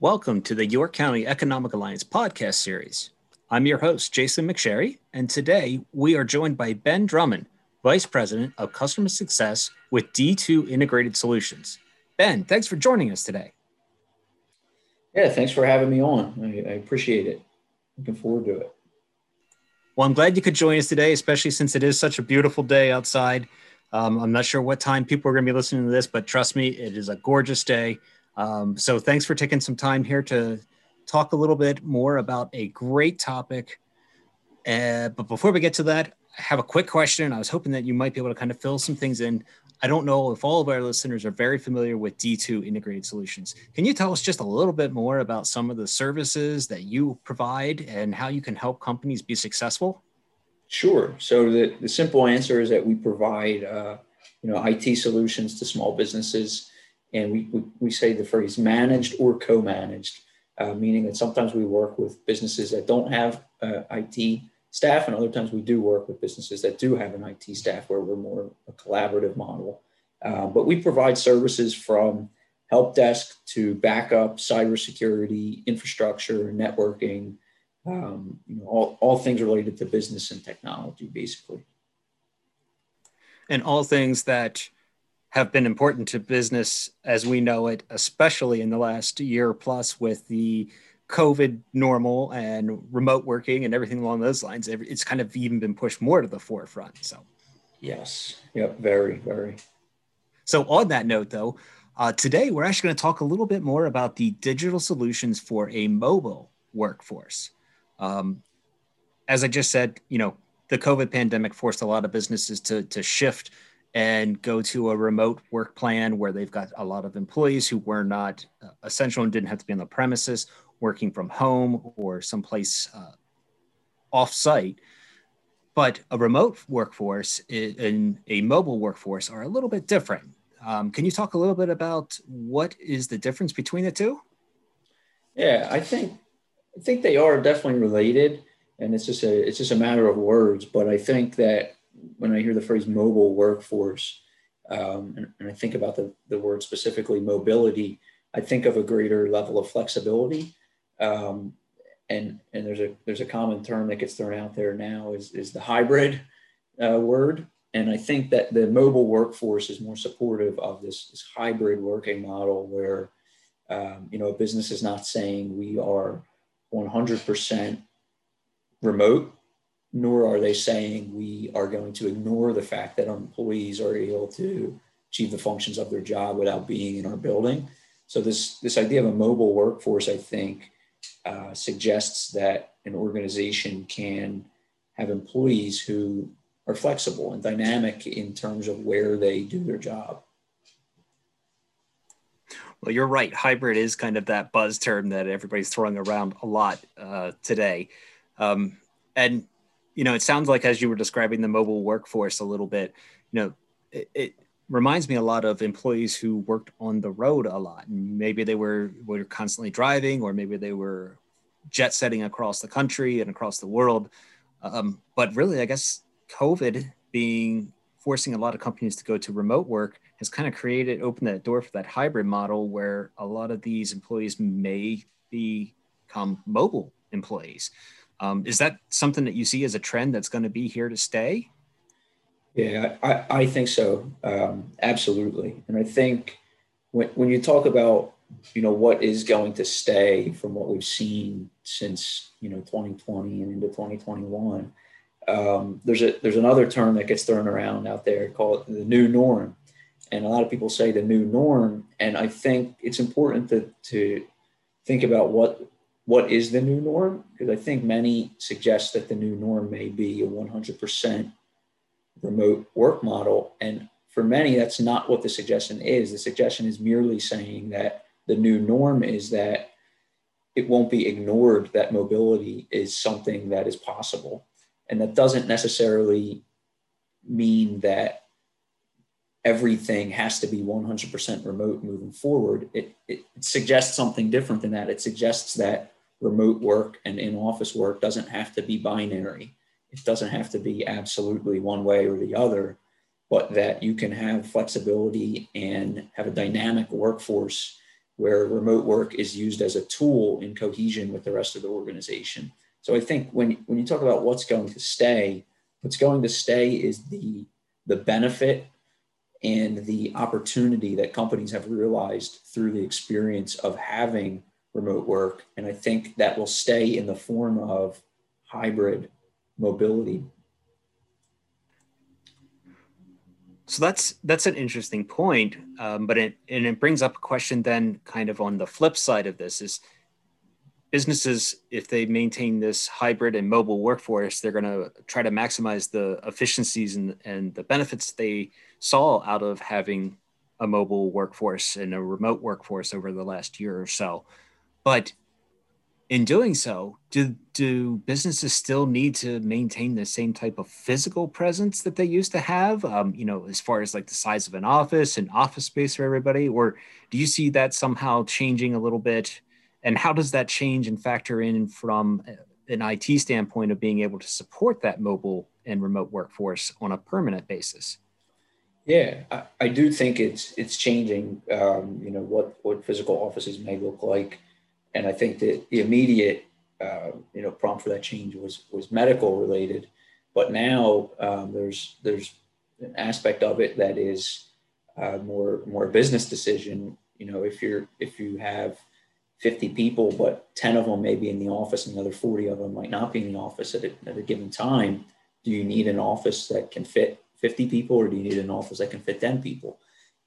Welcome to the York County Economic Alliance podcast series. I'm your host, Jason McSherry, and today we are joined by Ben Drummond, Vice President of Customer Success with D2 Integrated Solutions. Ben, thanks for joining us today. Yeah, thanks for having me on. I, I appreciate it. Looking forward to it. Well, I'm glad you could join us today, especially since it is such a beautiful day outside. Um, I'm not sure what time people are going to be listening to this, but trust me, it is a gorgeous day. Um, so thanks for taking some time here to talk a little bit more about a great topic. Uh, but before we get to that, I have a quick question. I was hoping that you might be able to kind of fill some things in. I don't know if all of our listeners are very familiar with D2 integrated solutions. Can you tell us just a little bit more about some of the services that you provide and how you can help companies be successful? Sure. So the, the simple answer is that we provide, uh, you know, IT solutions to small businesses and we, we, we say the phrase managed or co-managed, uh, meaning that sometimes we work with businesses that don't have uh, IT staff, and other times we do work with businesses that do have an IT staff where we're more a collaborative model. Uh, but we provide services from help desk to backup, cybersecurity, infrastructure, networking, um, you know, all, all things related to business and technology, basically. And all things that have been important to business as we know it, especially in the last year plus with the COVID normal and remote working and everything along those lines. It's kind of even been pushed more to the forefront. So, yes, yep, very, very. So, on that note, though, uh, today we're actually going to talk a little bit more about the digital solutions for a mobile workforce. Um, as I just said, you know, the COVID pandemic forced a lot of businesses to to shift and go to a remote work plan where they've got a lot of employees who were not uh, essential and didn't have to be on the premises working from home or someplace uh, off site. But a remote workforce and a mobile workforce are a little bit different. Um, can you talk a little bit about what is the difference between the two? Yeah, I think I think they are definitely related, and it's just a it's just a matter of words. But I think that when I hear the phrase mobile workforce, um, and, and, I think about the, the word specifically mobility, I think of a greater level of flexibility. Um, and and there's a there's a common term that gets thrown out there now is, is the hybrid uh, word. And I think that the mobile workforce is more supportive of this, this hybrid working model where um, you know a business is not saying we are 100% remote nor are they saying we are going to ignore the fact that employees are able to achieve the functions of their job without being in our building. So this this idea of a mobile workforce, I think, uh, suggests that an organization can have employees who are flexible and dynamic in terms of where they do their job. Well, you're right. Hybrid is kind of that buzz term that everybody's throwing around a lot uh, today. Um, and you know, it sounds like as you were describing the mobile workforce a little bit, you know, it, it reminds me a lot of employees who worked on the road a lot. Maybe they were were constantly driving, or maybe they were jet setting across the country and across the world. Um, but really, I guess COVID being forcing a lot of companies to go to remote work has kind of created opened that door for that hybrid model where a lot of these employees may become mobile employees. Um, is that something that you see as a trend that's going to be here to stay? Yeah, I, I think so. Um, absolutely. And I think when, when you talk about, you know, what is going to stay from what we've seen since, you know, 2020 and into 2021, um, there's a, there's another term that gets thrown around out there called the new norm. And a lot of people say the new norm. And I think it's important to, to think about what what is the new norm? Because I think many suggest that the new norm may be a 100% remote work model. And for many, that's not what the suggestion is. The suggestion is merely saying that the new norm is that it won't be ignored that mobility is something that is possible. And that doesn't necessarily mean that everything has to be 100% remote moving forward. It, it, suggests something different than that. It suggests that remote work and in office work doesn't have to be binary. It doesn't have to be absolutely one way or the other, but that you can have flexibility and have a dynamic workforce where remote work is used as a tool in cohesion with the rest of the organization. So I think when, when you talk about what's going to stay, what's going to stay is the, the benefit and the opportunity that companies have realized through the experience of having remote work. And I think that will stay in the form of hybrid mobility So that's that's an interesting point, um, but it and it brings up a question then, kind of on the flip side of this is businesses if they maintain this hybrid and mobile workforce, they're going to try to maximize the efficiencies and and the benefits they saw out of having a mobile workforce and a remote workforce over the last year or so, but in doing so, do do businesses still need to maintain the same type of physical presence that they used to have? Um, you know, as far as like the size of an office and office space for everybody, or do you see that somehow changing a little bit? And how does that change and factor in from an IT standpoint of being able to support that mobile and remote workforce on a permanent basis? Yeah, I, I do think it's it's changing. Um, you know what what physical offices may look like and I think that the immediate uh, you know prompt for that change was was medical related, but now um, there's there's an aspect of it that is uh, more more business decision. You know, if you're if you have 50 people, but 10 of them may be in the office and the other 40 of them might not be in the office at a, at a given time. Do you need an office that can fit 50 people or do you need an office that can fit 10 people?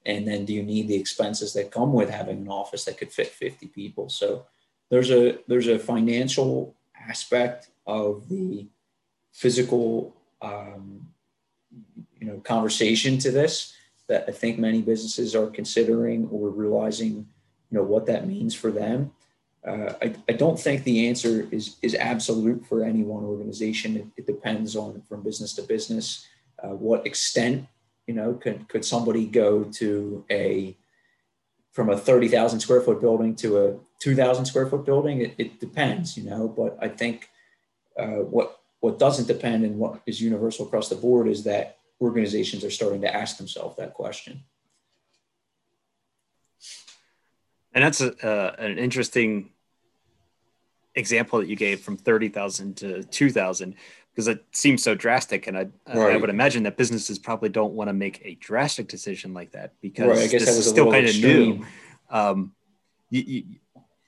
And then do you need the expenses that come with having an office that could fit 50 people? So there's a there's a financial aspect of the physical um, you know conversation to this that I think many businesses are considering or realizing you know what that means for them. Uh, I, I don't think the answer is is absolute for any one organization. It, it depends on from business to business. Uh, what extent you know could could somebody go to a from a 30,000 square foot building to a 2,000 square foot building? It, it, depends, you know, but I think uh, what, what doesn't depend and what is universal across the board is that organizations are starting to ask themselves that question. And that's a, uh, an interesting example that you gave from 30,000 to 2,000 because it seems so drastic. And I, right. I would imagine that businesses probably don't want to make a drastic decision like that because right. I guess this is still kind of new. Um, you, you,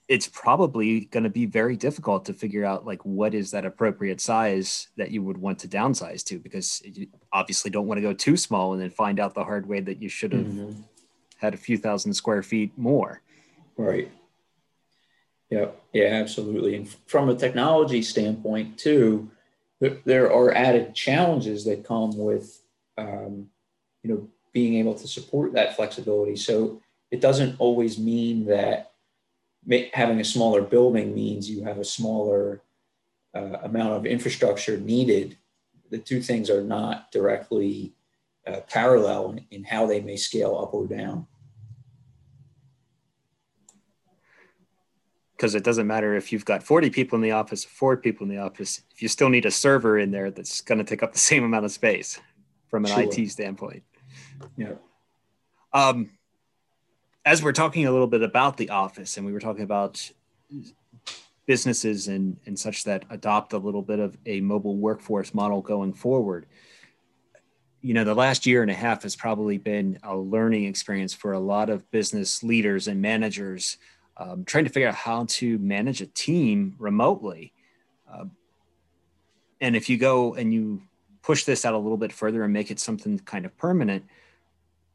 it's probably going to be very difficult to figure out like what is that appropriate size that you would want to downsize to because you obviously don't want to go too small and then find out the hard way that you should have mm-hmm. had a few thousand square feet more. Right. Yeah. Yeah. Absolutely. And from a technology standpoint too, there are added challenges that come with um, you know being able to support that flexibility so it doesn't always mean that having a smaller building means you have a smaller uh, amount of infrastructure needed the two things are not directly uh, parallel in, in how they may scale up or down because it doesn't matter if you've got 40 people in the office, four people in the office, if you still need a server in there that's going to take up the same amount of space from an sure. IT standpoint. Yeah. Um, as we're talking a little bit about the office and we were talking about businesses and, and such that adopt a little bit of a mobile workforce model going forward, you know, the last year and a half has probably been a learning experience for a lot of business leaders and managers um, trying to figure out how to manage a team remotely. Uh, and if you go and you push this out a little bit further and make it something kind of permanent,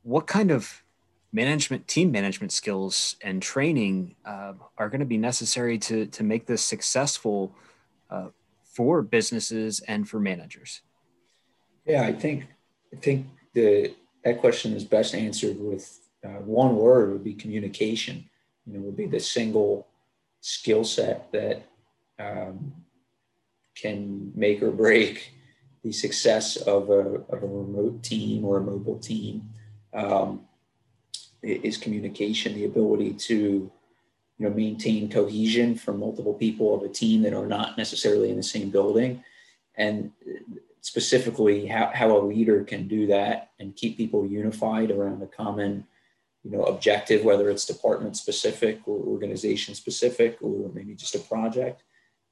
what kind of management, team management skills and training uh, are going to be necessary to, to make this successful uh, for businesses and for managers? Yeah, I think I think the that question is best answered with uh, one word would be communication you know, would be the single skill set that um, can make or break the success of a, of a remote team or a mobile team um, is communication, the ability to you know maintain cohesion for multiple people of a team that are not necessarily in the same building and specifically how, how a leader can do that and keep people unified around a common you know objective, whether it's department specific or organization specific or maybe just a project.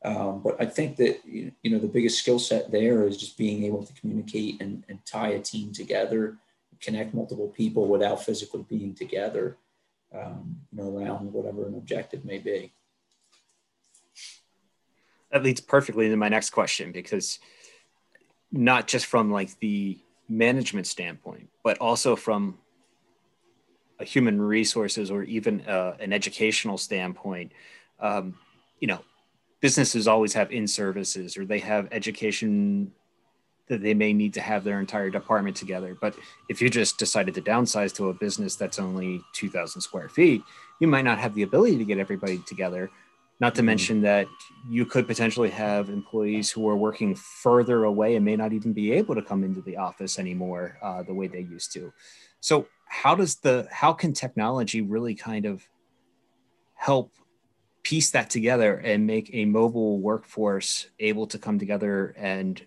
Um, but I think that you know the biggest skill set there is just being able to communicate and, and tie a team together, connect multiple people without physically being together, um, you know, around whatever an objective may be. That leads perfectly into my next question because not just from like the management standpoint, but also from a human resources or even uh, an educational standpoint, um, you know, businesses always have in services or they have education that they may need to have their entire department together. But if you just decided to downsize to a business that's only 2,000 square feet, you might not have the ability to get everybody together. Not to mm-hmm. mention that you could potentially have employees who are working further away and may not even be able to come into the office anymore uh, the way they used to. So, how does the how can technology really kind of help piece that together and make a mobile workforce able to come together and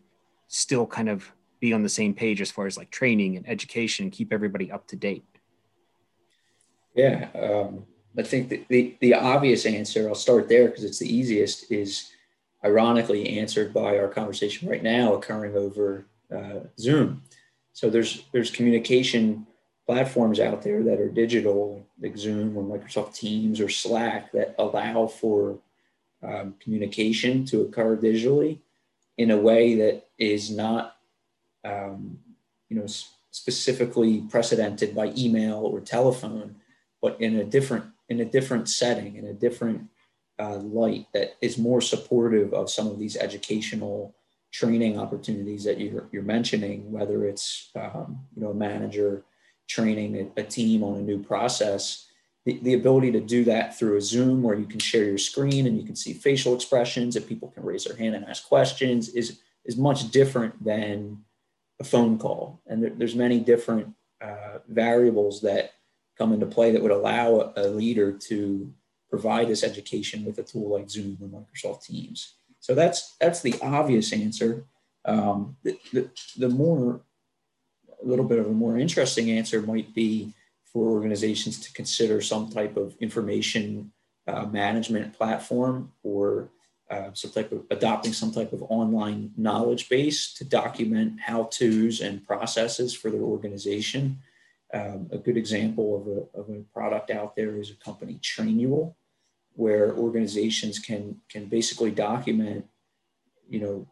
still kind of be on the same page as far as like training and education and keep everybody up to date? Yeah, um, I think the, the, the obvious answer, I'll start there because it's the easiest, is ironically answered by our conversation right now occurring over uh, Zoom. So there's there's communication platforms out there that are digital, like Zoom or Microsoft Teams or Slack, that allow for um, communication to occur digitally in a way that is not, um, you know, specifically precedented by email or telephone, but in a different in a different setting, in a different uh, light that is more supportive of some of these educational training opportunities that you're, you're mentioning, whether it's um, you know a manager training a, a, team on a new process. The, the ability to do that through a Zoom where you can share your screen and you can see facial expressions and people can raise their hand and ask questions is is much different than a phone call. And there, there's many different uh, variables that come into play that would allow a, a leader to provide this education with a tool like Zoom or Microsoft Teams. So that's that's the obvious answer. Um, the, the, the more a little bit of a more interesting answer might be for organizations to consider some type of information uh, management platform or uh, some type of adopting some type of online knowledge base to document how to's and processes for their organization. Um, a good example of a, of a product out there is a company Trainual, where organizations can can basically document, you know,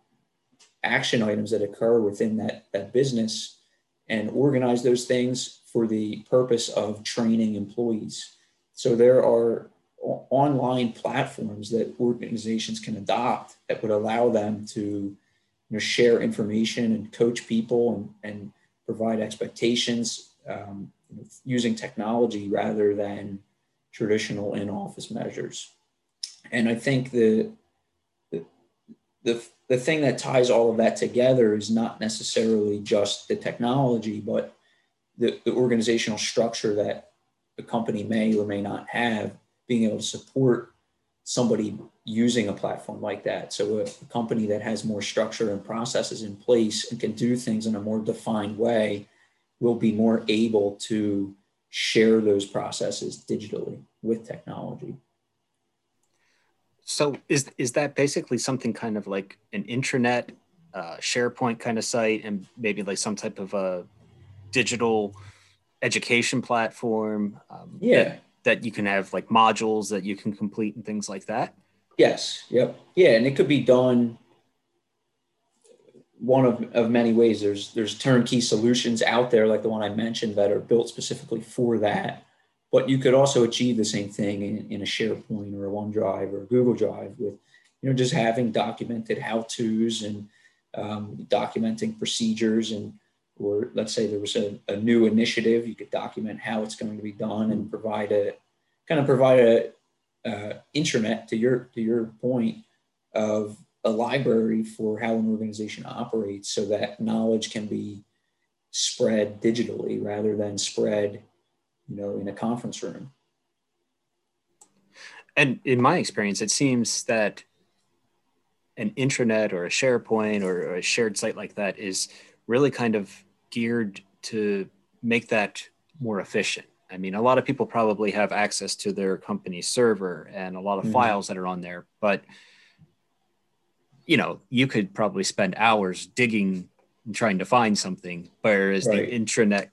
action items that occur within that that business and organize those things for the purpose of training employees. So there are online platforms that organizations can adopt that would allow them to you know, share information and coach people and, and provide expectations um, using technology rather than traditional in-office measures. And I think the, the, the, the thing that ties all of that together is not necessarily just the technology, but the, the organizational structure that a company may or may not have being able to support somebody using a platform like that. So a, a, company that has more structure and processes in place and can do things in a more defined way will be more able to share those processes digitally with technology. So is is that basically something kind of like an intranet, uh, SharePoint kind of site, and maybe like some type of a digital education platform? Um, yeah, that you can have like modules that you can complete and things like that? Yes. Yep. Yeah, and it could be done one of, of many ways. There's there's turnkey solutions out there like the one I mentioned that are built specifically for that. But you could also achieve the same thing in, in a SharePoint or a OneDrive or a Google Drive with, you know, just having documented how-tos and um, documenting procedures and or let's say there was a, a, new initiative, you could document how it's going to be done and provide a kind of provide a uh, to your to your point of a library for how an organization operates, so that knowledge can be spread digitally rather than spread, you know, in a conference room. And in my experience, it seems that an intranet or a SharePoint or a shared site like that is really kind of geared to make that more efficient I mean, a lot of people probably have access to their company server and a lot of mm-hmm. files that are on there, but you know, you could probably spend hours digging and trying to find something, whereas right. the intranet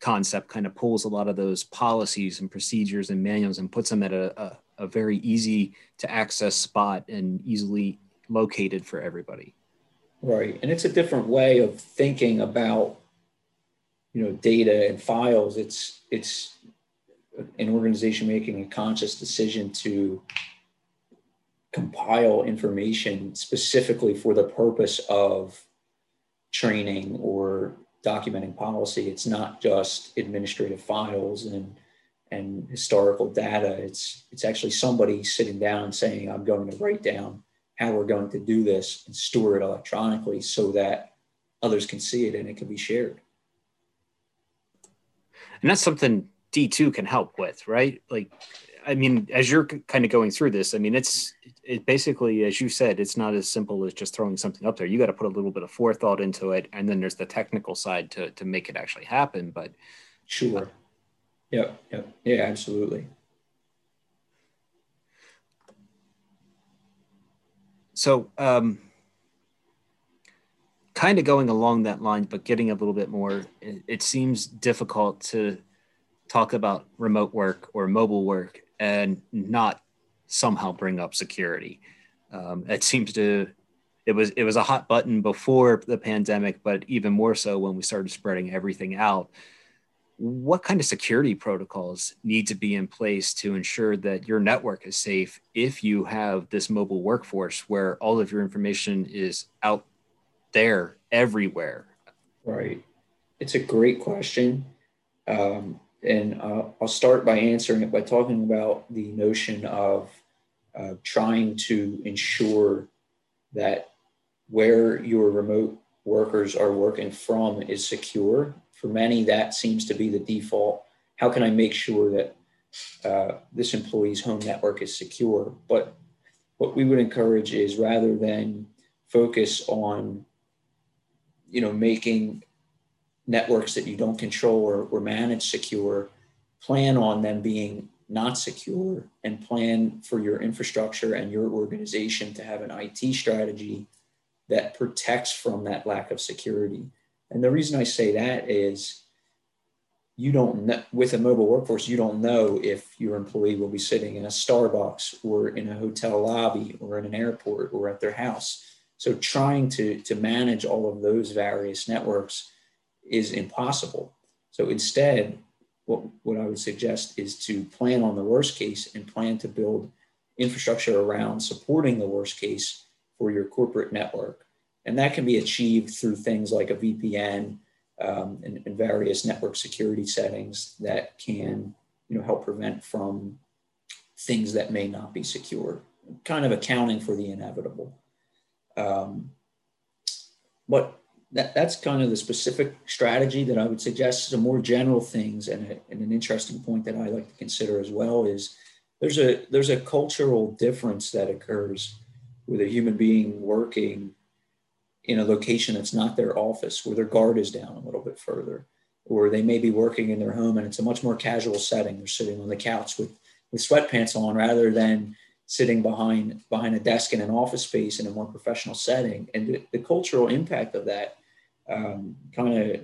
concept kind of pulls a lot of those policies and procedures and manuals and puts them at a, a, a very easy to access spot and easily located for everybody. Right. And it's a different way of thinking about you know data and files it's it's an organization making a conscious decision to compile information specifically for the purpose of training or documenting policy. It's not just administrative files and and historical data. It's it's actually somebody sitting down saying i'm going to write down how we're going to do this and store it electronically so that others can see it and it can be shared. And that's something D2 can help with, right? Like, I mean, as you're kind of going through this, I mean, it's it basically, as you said, it's not as simple as just throwing something up there. You got to put a little bit of forethought into it, and then there's the technical side to to make it actually happen. But sure, uh, yep, yep, yeah, absolutely. So, um, kind of going along that line, but getting a little bit more, it, it, seems difficult to talk about remote work or mobile work and not somehow bring up security. Um, it seems to it was it was a hot button before the pandemic, but even more so when we started spreading everything out. What kind of security protocols need to be in place to ensure that your network is safe if you have this mobile workforce where all of your information is out there everywhere? Right. It's a great question. Um, and uh, I'll start by answering it by talking about the notion of uh, trying to ensure that where your remote workers are working from is secure. For many, that seems to be the default. How can I make sure that uh, this employee's home network is secure? But what we would encourage is rather than focus on you know, making networks that you don't control or, or manage secure, plan on them being not secure and plan for your infrastructure and your organization to have an IT strategy that protects from that lack of security. And the reason I say that is you don't know, with a mobile workforce, you don't know if your employee will be sitting in a Starbucks or in a hotel lobby or in an airport or at their house. So trying to, to manage all of those various networks is impossible. So instead, what, what I would suggest is to plan on the worst case and plan to build infrastructure around supporting the worst case for your corporate network. And that can be achieved through things like a VPN um, and, and, various network security settings that can you know, help prevent from things that may not be secure, kind of accounting for the inevitable. Um, but that, that's kind of the specific strategy that I would suggest. Some more general things and, a, and an interesting point that I like to consider as well is there's a there's a cultural difference that occurs with a human being working in a location that's not their office, where their guard is down a little bit further, or they may be working in their home and it's a much more casual setting. They're sitting on the couch with with sweatpants on rather than sitting behind behind a desk in an office space in a more professional setting and the, the cultural impact of that um, kind of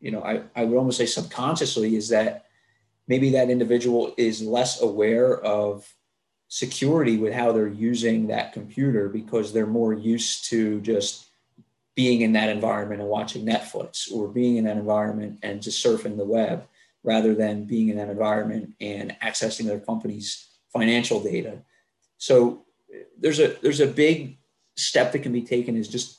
you know I, I would almost say subconsciously is that maybe that individual is less aware of security with how they're using that computer because they're more used to just being in that environment and watching netflix or being in that environment and just surfing the web rather than being in that environment and accessing their company's financial data. So there's a there's a big step that can be taken is just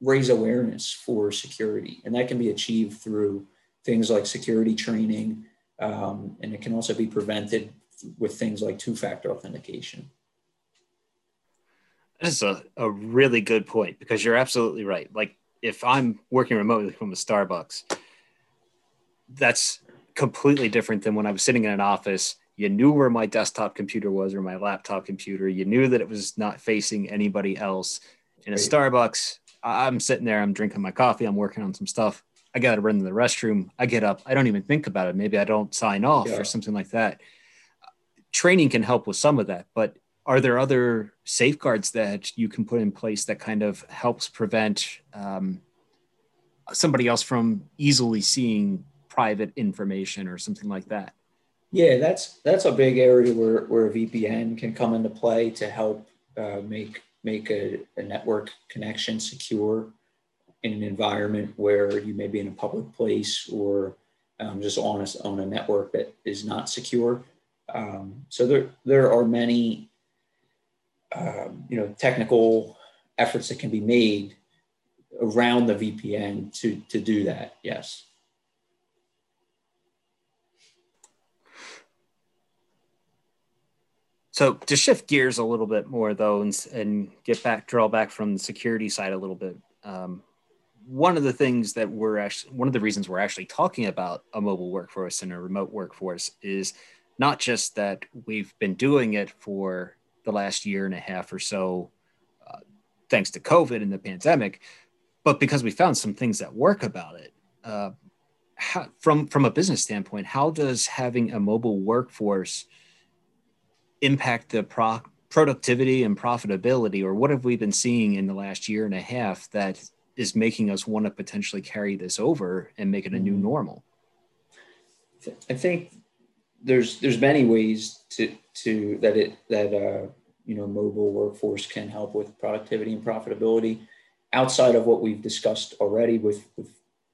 raise awareness for security, and that can be achieved through things like security training, um, and it can also be prevented with things like two-factor authentication. That's a, a really good point because you're absolutely right. Like if I'm working remotely from a Starbucks, that's completely different than when I was sitting in an office you knew where my desktop computer was or my laptop computer. You knew that it was not facing anybody else. In a Starbucks, I'm sitting there, I'm drinking my coffee, I'm working on some stuff. I got to run to the restroom. I get up. I don't even think about it. Maybe I don't sign off yeah. or something like that. Training can help with some of that, but are there other safeguards that you can put in place that kind of helps prevent um, somebody else from easily seeing private information or something like that? Yeah, that's that's a big area where, where VPN can come into play to help uh, make make a, a, network connection secure in an environment where you may be in a public place or um, just on a, on a network that is not secure. Um, so there there are many um, you know technical efforts that can be made around the VPN to to do that. Yes. So to shift gears a little bit more though, and, and get back, draw back from the security side a little bit. Um, one of the things that we're actually, one of the reasons we're actually talking about a mobile workforce and a remote workforce is not just that we've been doing it for the last year and a half or so, uh, thanks to COVID and the pandemic, but because we found some things that work about it. Uh, how, from from a business standpoint, how does having a mobile workforce impact the pro- productivity and profitability, or what have we been seeing in the last year and a half that is making us want to potentially carry this over and make it a new mm-hmm. normal? I think there's there's many ways to to that it that uh, you know mobile workforce can help with productivity and profitability outside of what we've discussed already with, with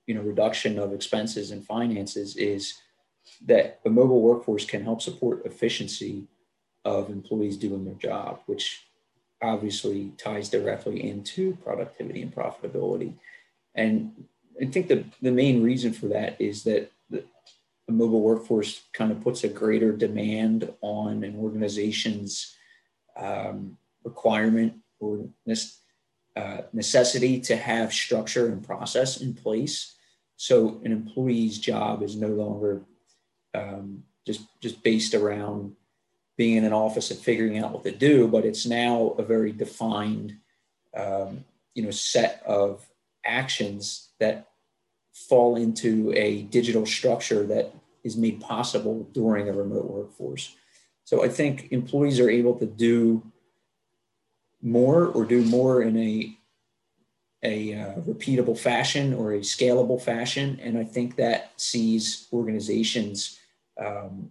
you know reduction of expenses and finances is that a mobile workforce can help support efficiency of employees doing their job, which obviously ties directly into productivity and profitability. And I think the, the main reason for that is that the, mobile workforce kind of puts a greater demand on an organization's um, requirement or uh, necessity to have structure and process in place. So an employee's job is no longer um, just just based around being in an office and figuring out what to do, but it's now a very defined, um, you know, set of actions that fall into a digital structure that is made possible during a remote workforce. So I think employees are able to do more or do more in a a uh, repeatable fashion or a scalable fashion, and I think that sees organizations um,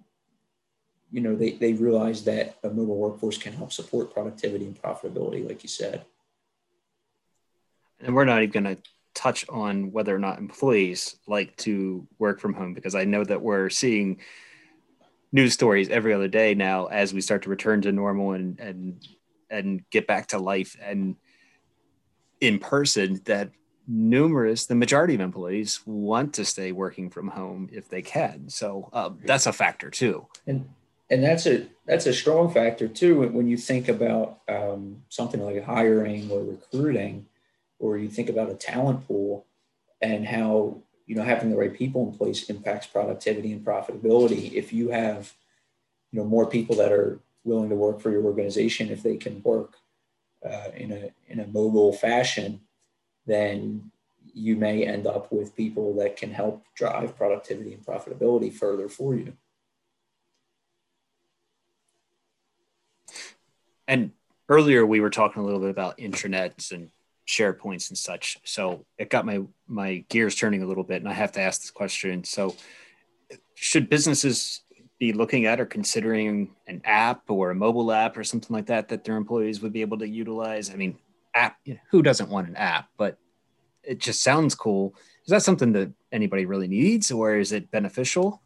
you know, they, they realize that a mobile workforce can help support productivity and profitability, like you said. And we're not even going to touch on whether or not employees like to work from home because I know that we're seeing news stories every other day now as we start to return to normal and and and get back to life and in person that numerous the majority of employees want to stay working from home if they can so um, that's a factor too and and that's a that's a strong factor too when you think about um, something like hiring or recruiting, or you think about a talent pool and how you know having the right people in place impacts productivity and profitability. If you have you know more people that are willing to work for your organization, if they can work uh, in a in a mobile fashion, then you may end up with people that can help drive productivity and profitability further for you. And earlier we were talking a little bit about intranets and SharePoints and such. So it got my my gears turning a little bit, and I have to ask this question. So, should businesses be looking at or considering an app or a mobile app or something like that that their employees would be able to utilize? I mean, app. You know, who doesn't want an app? But it just sounds cool. Is that something that anybody really needs, or is it beneficial?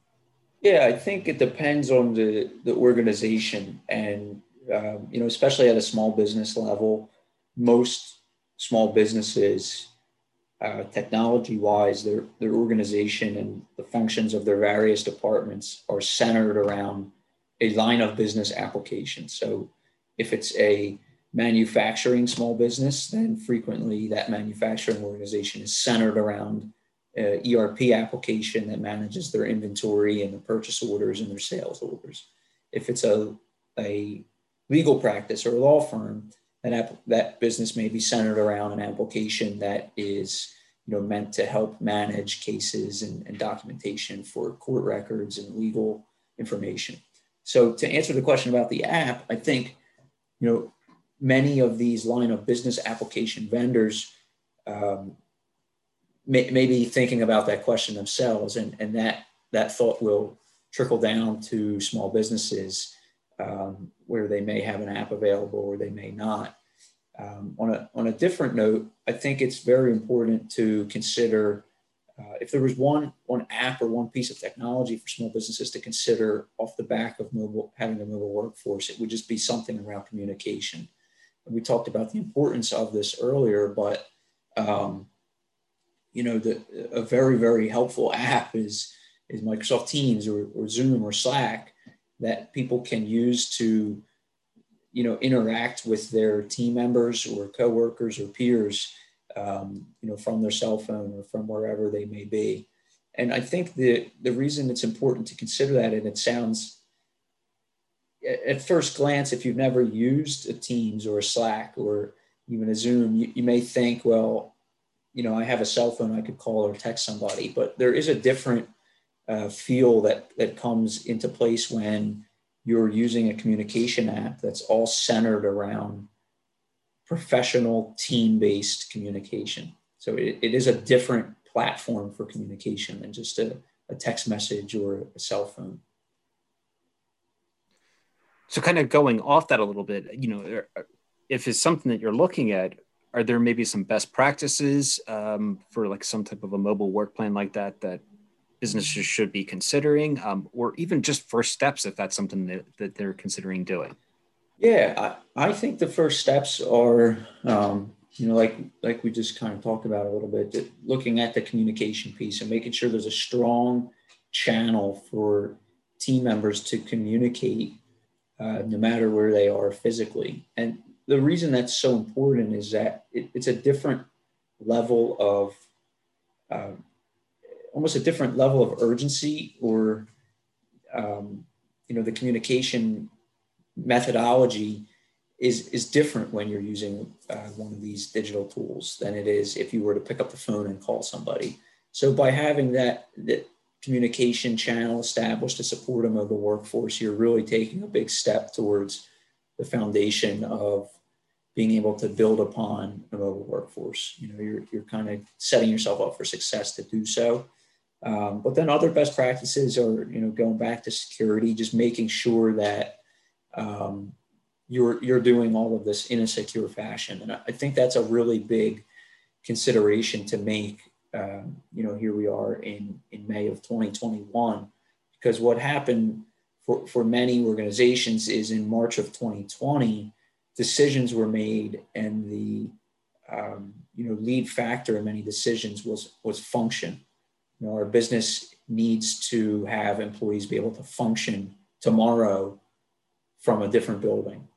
Yeah, I think it depends on the the organization and um, you know, especially at a small business level, most small businesses, uh, technology wise, their, their organization and the functions of their various departments are centered around a line of business application. So if it's a manufacturing small business, then frequently that manufacturing organization is centered around an ERP application that manages their inventory and the purchase orders and their sales orders. If it's a, a legal practice or law firm, that, that business may be centered around an application that is you know, meant to help manage cases and, and documentation for court records and legal information. So to answer the question about the app, I think, you know, many of these line of business application vendors um, may, may, be thinking about that question themselves, and, and that that thought will trickle down to small businesses um, where they may have an app available or they may not. Um, on, a, on a different note, I think it's very important to consider uh, if there was one, one app or one piece of technology for small businesses to consider off the back of mobile, having a mobile workforce, it would just be something around communication. And we talked about the importance of this earlier, but um, you know, the, a very, very helpful app is, is Microsoft Teams or, or Zoom or Slack that people can use to you know interact with their team members or coworkers or peers um, you know from their cell phone or from wherever they may be. And i think the the reason it's important to consider that and it sounds at first glance if you've never used a teams or a slack or even a zoom you, you may think well you know i have a cell phone i could call or text somebody but there is a different uh, feel that that comes into place when you're using a communication app that's all centered around professional team-based communication. So it, it is a different platform for communication than just a, a text message or a cell phone. So kind of going off that a little bit, you know, if it's something that you're looking at, are there maybe some best practices um, for like some type of a mobile work plan like that that businesses should be considering, um, or even just first steps if that's something that, that they're considering doing? Yeah, I, I think the first steps are, um, you know, like like we just kind of talked about a little bit, looking at the communication piece and making sure there's a strong channel for team members to communicate, uh, no matter where they are physically. And the reason that's so important is that it, it's a different level of uh, almost a different level of urgency or um, you know the communication methodology is is different when you're using uh, one of these digital tools than it is if you were to pick up the phone and call somebody. So by having that that communication channel established to support them of the workforce you're really taking a big step towards the foundation of being able to build upon a mobile workforce. You know you're, you're kind of setting yourself up for success to do so um, but then other best practices are, you know, going back to security, just making sure that um, you're you're doing all of this in a secure fashion. And I think that's a really big consideration to make. Um, you know, here we are in in May of 2021, because what happened for for many organizations is in March of 2020, decisions were made, and the um, you know lead factor in many decisions was was function you know, our business needs to have employees be able to function tomorrow from a different building.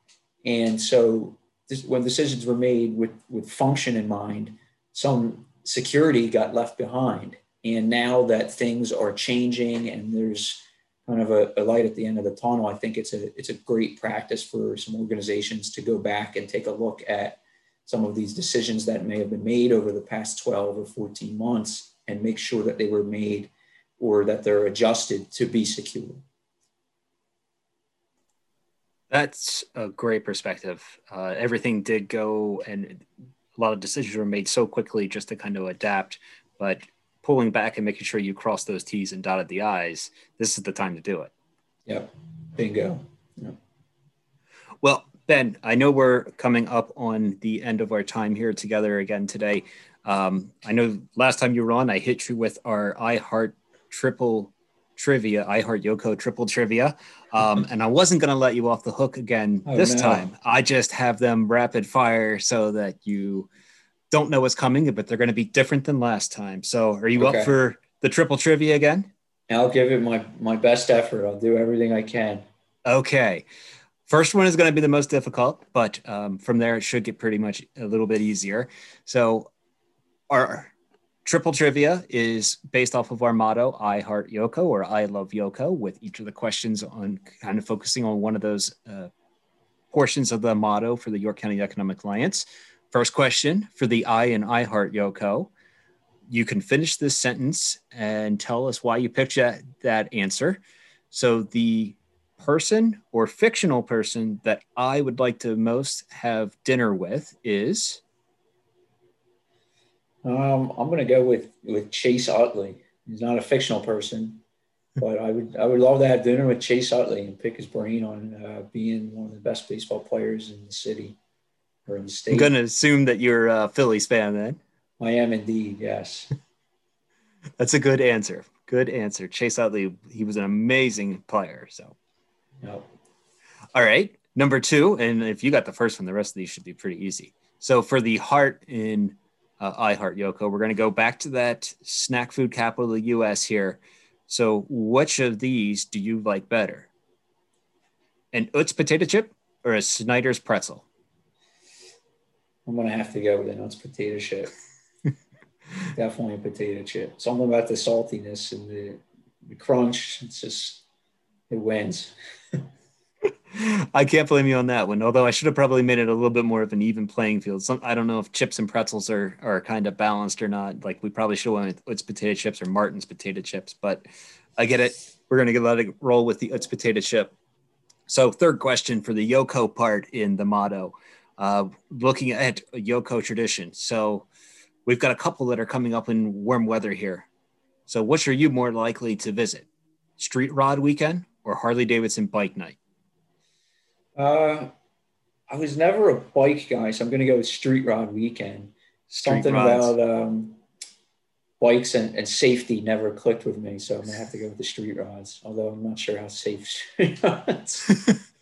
And so this, when decisions were made with, with function in mind, some security got left behind. And now that things are changing and there's kind of a, a, light at the end of the tunnel, I think it's a it's a great practice for some organizations to go back and take a look at some of these decisions that may have been made over the past 12 or 14 months and make sure that they were made or that they're adjusted to be secure. That's a great perspective. Uh, everything did go, and a lot of decisions were made so quickly just to kind of adapt. But pulling back and making sure you cross those T's and dotted the I's, this is the time to do it. Yep. Bingo. Yep. Well, Ben, I know we're coming up on the end of our time here together again today. Um, I know last time you were on, I hit you with our I Heart triple trivia, I Heart YoCo triple trivia. Um, and I wasn't going to let you off the hook again oh, this no. time. I just have them rapid fire so that you don't know what's coming, but they're going to be different than last time. So are you okay. up for the triple trivia again? I'll give it my, my best effort. I'll do everything I can. Okay. First one is going to be the most difficult, but um, from there it should get pretty much a little bit easier. So our triple trivia is based off of our motto i heart YoCo or i love YoCo with each of the questions on kind of focusing on one of those uh, portions of the motto for the york county economic alliance first question for the i and i heart YoCo you can finish this sentence and tell us why you picked that, that answer. So the person or fictional person that I would like to most have dinner with is. Um, I'm going to go with with Chase Utley. He's not a fictional person, but I would I would love to have dinner with Chase Utley and pick his brain on uh, being one of the best baseball players in the city or in the state. I'm going to assume that you're a Phillies fan then. I am indeed. Yes. That's a good answer. Good answer. Chase Utley, he was an amazing player. So Yep. All right. Number two, and if you got the first one, the rest of these should be pretty easy. So for the heart in uh, I Heart YoCo, we're going to go back to that snack food capital of the U.S. here. So which of these do you like better? An Utz potato chip or a Snyder's pretzel? I'm going to have to go with an Utz potato chip. Definitely a potato chip. Something about the saltiness and the, the crunch. It's just, it wins. I can't blame you on that one. Although I should have probably made it a little bit more of an even playing field. Some I don't know if chips and pretzels are are kind of balanced or not. Like we probably should have went with Utz potato chips or Martin's potato chips, but I get it. We're gonna get let it roll with the Utz potato chip. So third question for the YoCo part in the motto, uh, looking at YoCo tradition. So we've got a couple that are coming up in warm weather here. So which are you more likely to visit? Street Rod weekend or Harley Davidson bike night? Uh, I was never a bike guy, so I'm going to go with Street Rod Weekend. Street Something rods. about um, bikes and, and, safety never clicked with me, so I'm going to have to go with the Street Rods. Although I'm not sure how safe Street Rods.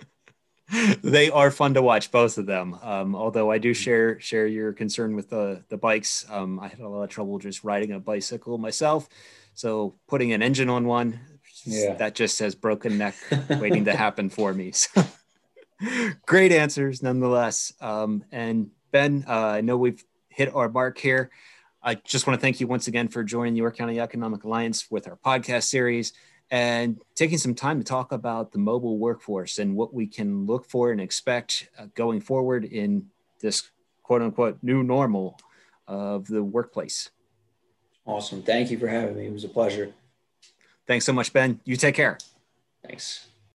they are fun to watch, both of them. Um, although I do share share your concern with the the bikes. Um, I had a lot of trouble just riding a bicycle myself, so putting an engine on one, yeah. that just says broken neck waiting to happen for me. So. Great answers, nonetheless. Um, and Ben, uh, I know we've hit our mark here. I just want to thank you once again for joining the York County Economic Alliance with our podcast series and taking some time to talk about the mobile workforce and what we can look for and expect uh, going forward in this quote unquote new normal of the workplace. Awesome. Thank you for having me. It was a pleasure. Thanks so much, Ben. You take care. Thanks.